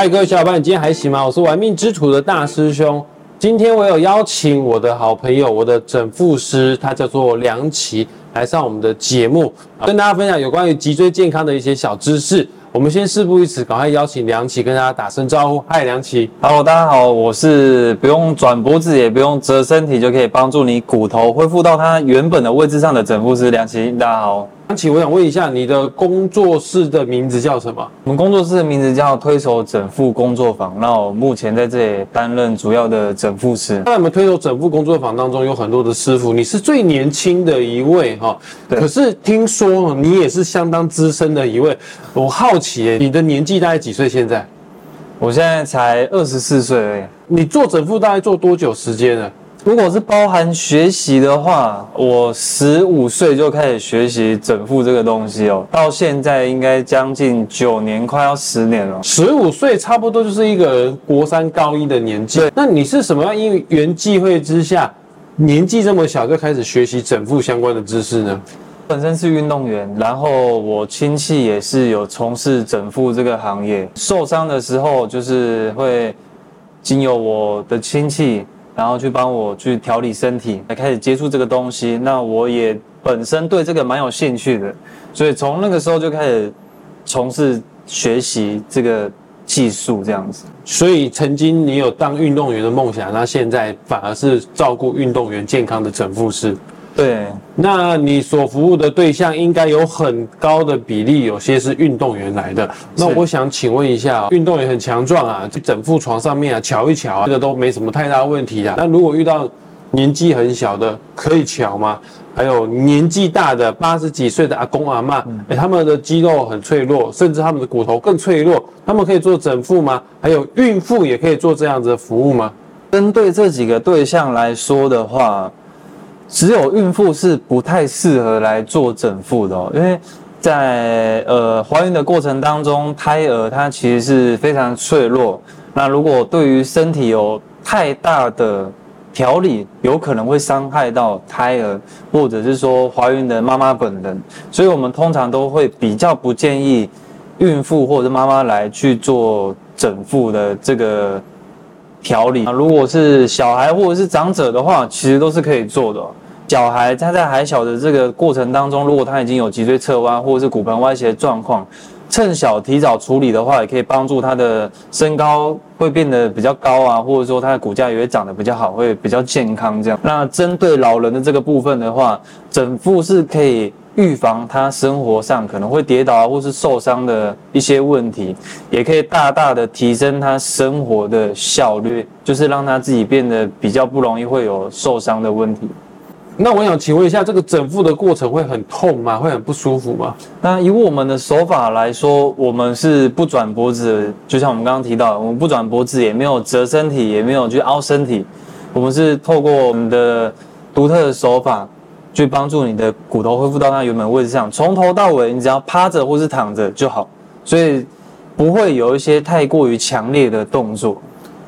嗨，各位小伙伴，你今天还行吗？我是玩命之徒的大师兄。今天我有邀请我的好朋友，我的整复师，他叫做梁琦，来上我们的节目，跟大家分享有关于脊椎健康的一些小知识。我们先事不宜迟，赶快邀请梁琦跟大家打声招呼。嗨，梁琦。Hello，大家好，我是不用转脖子也不用折身体就可以帮助你骨头恢复到它原本的位置上的整复师梁琦。大家好，梁琦，我想问一下，你的工作室的名字叫什么？我们工作室的名字叫推手整复工作坊，那我目前在这里担任主要的整复师。那我们推手整复工作坊当中有很多的师傅，你是最年轻的一位哈，对可是听说你也是相当资深的一位，我好奇耶，你的年纪大概几岁？现在我现在才二十四岁而已。你做整复大概做多久时间了？如果是包含学习的话，我十五岁就开始学习整复这个东西哦，到现在应该将近九年，快要十年了。十五岁差不多就是一个人国三高一的年纪对。那你是什么样因缘际会之下，年纪这么小就开始学习整复相关的知识呢？本身是运动员，然后我亲戚也是有从事整复这个行业。受伤的时候，就是会经由我的亲戚，然后去帮我去调理身体，来开始接触这个东西。那我也本身对这个蛮有兴趣的，所以从那个时候就开始从事学习这个技术，这样子。所以曾经你有当运动员的梦想，那现在反而是照顾运动员健康的整复师。对，那你所服务的对象应该有很高的比例，有些是运动员来的。那我想请问一下，运动员很强壮啊，去整副床上面啊瞧一瞧啊，这个都没什么太大问题啊。那如果遇到年纪很小的，可以瞧吗？还有年纪大的八十几岁的阿公阿妈，哎，他们的肌肉很脆弱，甚至他们的骨头更脆弱，他们可以做整副吗？还有孕妇也可以做这样子的服务吗？针对这几个对象来说的话，只有孕妇是不太适合来做整腹的哦，因为在呃怀孕的过程当中，胎儿它其实是非常脆弱。那如果对于身体有太大的调理，有可能会伤害到胎儿，或者是说怀孕的妈妈本人，所以我们通常都会比较不建议孕妇或者妈妈来去做整腹的这个调理。啊如果是小孩或者是长者的话，其实都是可以做的。小孩他在还小的这个过程当中，如果他已经有脊椎侧弯或者是骨盆歪斜的状况，趁小提早处理的话，也可以帮助他的身高会变得比较高啊，或者说他的骨架也会长得比较好，会比较健康这样。那针对老人的这个部分的话，整复是可以预防他生活上可能会跌倒啊，或是受伤的一些问题，也可以大大的提升他生活的效率，就是让他自己变得比较不容易会有受伤的问题。那我想请问一下，这个整复的过程会很痛吗？会很不舒服吗？那以我们的手法来说，我们是不转脖子，就像我们刚刚提到，我们不转脖子，也没有折身体，也没有去凹身体，我们是透过我们的独特的手法，去帮助你的骨头恢复到它原本位置上，从头到尾，你只要趴着或是躺着就好，所以不会有一些太过于强烈的动作，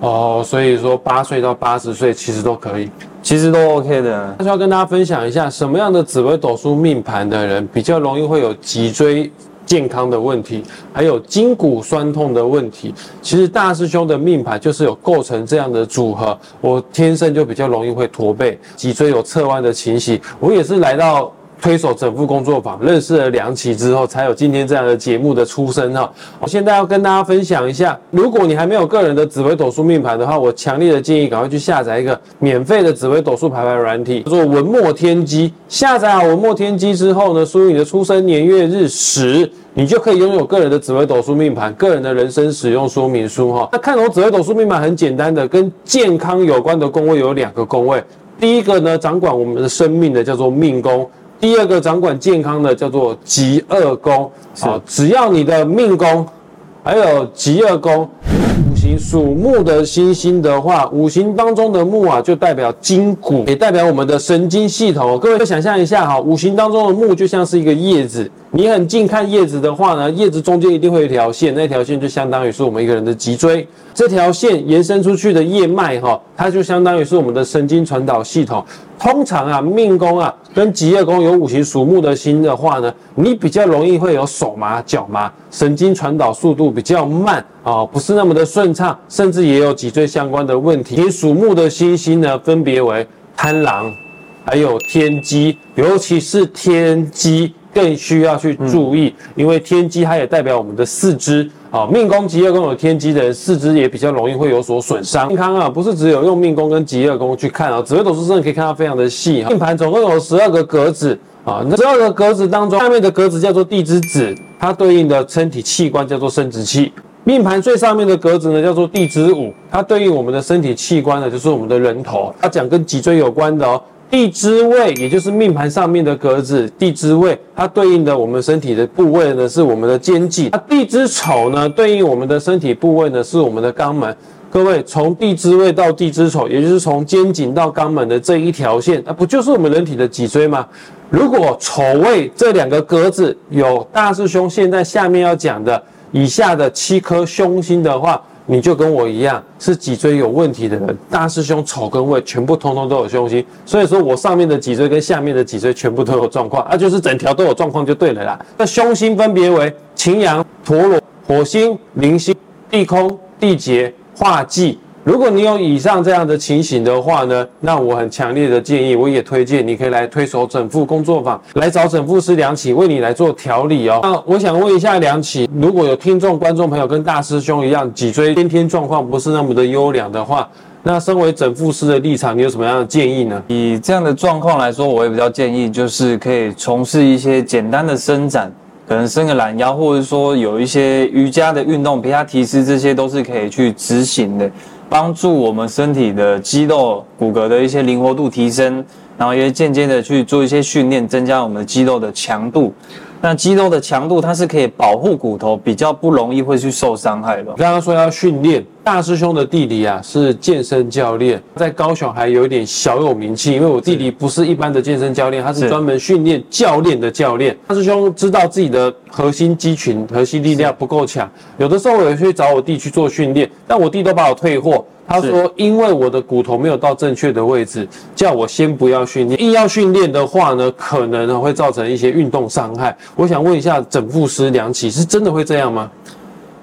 哦，所以说八岁到八十岁其实都可以。其实都 OK 的。那就要跟大家分享一下，什么样的紫微斗数命盘的人比较容易会有脊椎健康的问题，还有筋骨酸痛的问题。其实大师兄的命盘就是有构成这样的组合，我天生就比较容易会驼背，脊椎有侧弯的情形。我也是来到。推手整副工作坊认识了梁琦之后，才有今天这样的节目的出生哈。我现在要跟大家分享一下，如果你还没有个人的紫微斗数命盘的话，我强烈的建议赶快去下载一个免费的紫微斗数排盘软体，叫做文墨天机。下载好文墨天机之后呢，输入你的出生年月日时。你就可以拥有个人的紫微斗数命盘、个人的人生使用说明书哈。那看懂紫微斗数命盘很简单的，跟健康有关的宫位有两个宫位，第一个呢掌管我们的生命的叫做命宫。第二个掌管健康的叫做极恶宫，好，只要你的命宫还有极恶宫，五行属木的星星的话，五行当中的木啊，就代表筋骨，也代表我们的神经系统。各位想象一下哈，五行当中的木就像是一个叶子，你很近看叶子的话呢，叶子中间一定会有一条线，那条线就相当于是我们一个人的脊椎。这条线延伸出去的叶脉哈，它就相当于是我们的神经传导系统。通常啊，命宫啊跟极业宫有五行属木的星的话呢，你比较容易会有手麻、脚麻，神经传导速度比较慢啊，不是那么的顺畅，甚至也有脊椎相关的问题。属木的星星呢，分别为贪狼，还有天机，尤其是天机更需要去注意，因为天机它也代表我们的四肢。啊，命宫、吉业宫有天机的人，四肢也比较容易会有所损伤。健康啊，不是只有用命宫跟吉业宫去看啊，紫微斗数真的可以看到非常的细。命盘总共有十二个格子啊，十二个格子当中，下面的格子叫做地支子，它对应的身体器官叫做生殖器。命盘最上面的格子呢，叫做地支午，它对应我们的身体器官呢，就是我们的人头。它讲跟脊椎有关的哦。地支位，也就是命盘上面的格子，地支位它对应的我们身体的部位呢，是我们的肩颈。那地支丑呢，对应我们的身体部位呢，是我们的肛门。各位，从地支位到地支丑，也就是从肩颈到肛门的这一条线，那不就是我们人体的脊椎吗？如果丑位这两个格子有大师兄现在下面要讲的以下的七颗凶星的话，你就跟我一样是脊椎有问题的人，大师兄丑跟位全部通通都有凶星，所以说我上面的脊椎跟下面的脊椎全部都有状况，那就是整条都有状况就对了啦。那凶星分别为擎羊、陀螺、火星、铃星、地空、地劫、化忌。如果你有以上这样的情形的话呢，那我很强烈的建议，我也推荐你可以来推手整复工作坊，来找整复师梁启为你来做调理哦。那我想问一下梁启，如果有听众观众朋友跟大师兄一样脊椎天天状况不是那么的优良的话，那身为整复师的立场，你有什么样的建议呢？以这样的状况来说，我也比较建议就是可以从事一些简单的伸展，可能伸个懒腰，或者说有一些瑜伽的运动，皮拉提斯这些都是可以去执行的。帮助我们身体的肌肉骨骼的一些灵活度提升，然后也间接的去做一些训练，增加我们的肌肉的强度。那肌肉的强度，它是可以保护骨头，比较不容易会去受伤害的。刚刚说要训练，大师兄的弟弟啊是健身教练，在高雄还有一点小有名气。因为我弟弟不是一般的健身教练，他是专门训练教练的教练。大师兄知道自己的核心肌群、核心力量不够强，有的时候我也去找我弟去做训练，但我弟都把我退货。他说：“因为我的骨头没有到正确的位置，叫我先不要训练。硬要训练的话呢，可能会造成一些运动伤害。我想问一下，整复师梁启是真的会这样吗？”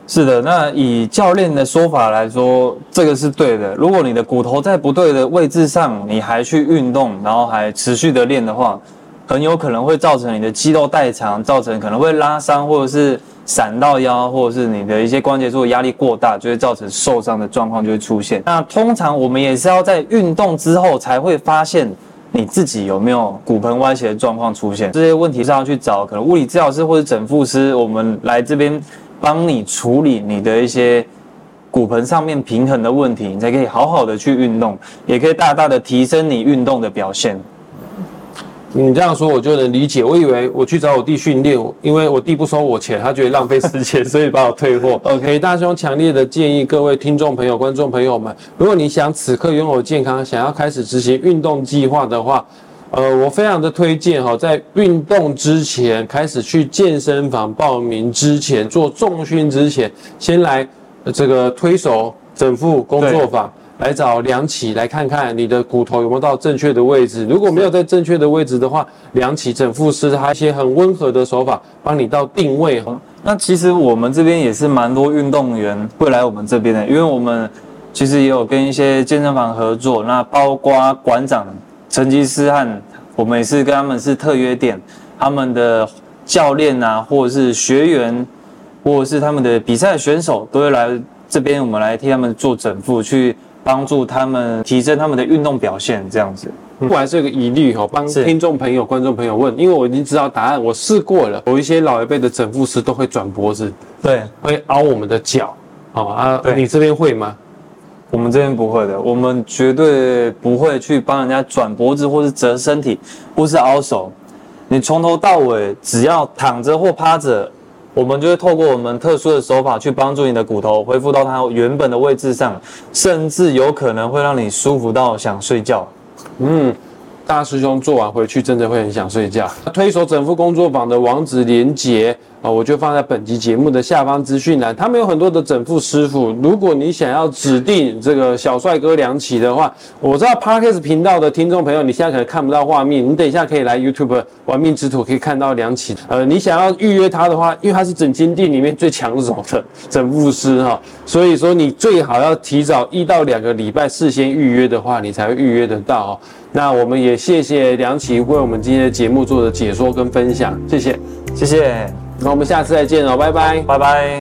是的，那以教练的说法来说，这个是对的。如果你的骨头在不对的位置上，你还去运动，然后还持续的练的话，很有可能会造成你的肌肉代偿，造成可能会拉伤或者是。闪到腰，或者是你的一些关节处压力过大，就会造成受伤的状况就会出现。那通常我们也是要在运动之后才会发现你自己有没有骨盆歪斜的状况出现。这些问题是要去找可能物理治疗师或者整复师，我们来这边帮你处理你的一些骨盆上面平衡的问题，你才可以好好的去运动，也可以大大的提升你运动的表现。你这样说我就能理解。我以为我去找我弟训练，因为我弟不收我钱，他觉得浪费时间，所以把我退货。OK，大兄强烈的建议各位听众朋友、观众朋友们，如果你想此刻拥有健康，想要开始执行运动计划的话，呃，我非常的推荐哈，在运动之前，开始去健身房报名之前，做重训之前，先来这个推手整副工作坊。来找梁启来看看你的骨头有没有到正确的位置。如果没有在正确的位置的话，梁启整复师他一些很温和的手法帮你到定位。那其实我们这边也是蛮多运动员会来我们这边的，因为我们其实也有跟一些健身房合作。那包括馆长成吉思汗，我们也是跟他们是特约店，他们的教练啊，或者是学员，或者是他们的比赛选手，都会来这边，我们来替他们做整复去。帮助他们提升他们的运动表现，这样子。不管是有个疑虑哈，帮听众朋友、观众朋友问，因为我已经知道答案，我试过了。有一些老一辈的整复师都会转脖子，对，会凹我们的脚，好啊。你这边会吗？我们这边不会的，我们绝对不会去帮人家转脖子，或是折身体，或是凹手。你从头到尾，只要躺着或趴着。我们就会透过我们特殊的手法去帮助你的骨头恢复到它原本的位置上，甚至有可能会让你舒服到想睡觉。嗯，大师兄做完回去真的会很想睡觉。推手整副工作坊的网址连接啊，我就放在本集节目的下方资讯栏。他们有很多的整副师傅，如果你想要指定这个小帅哥梁启的话，我知道 Parkes 频道的听众朋友，你现在可能看不到画面，你等一下可以来 YouTube 玩命之徒可以看到梁启。呃，你想要预约他的话，因为他是整金店里面最抢手的整副师哈，所以说你最好要提早一到两个礼拜事先预约的话，你才会预约得到。那我们也谢谢梁启为我们今天的节目做的解说跟分享，谢谢，谢谢，那我们下次再见哦，拜拜。拜拜。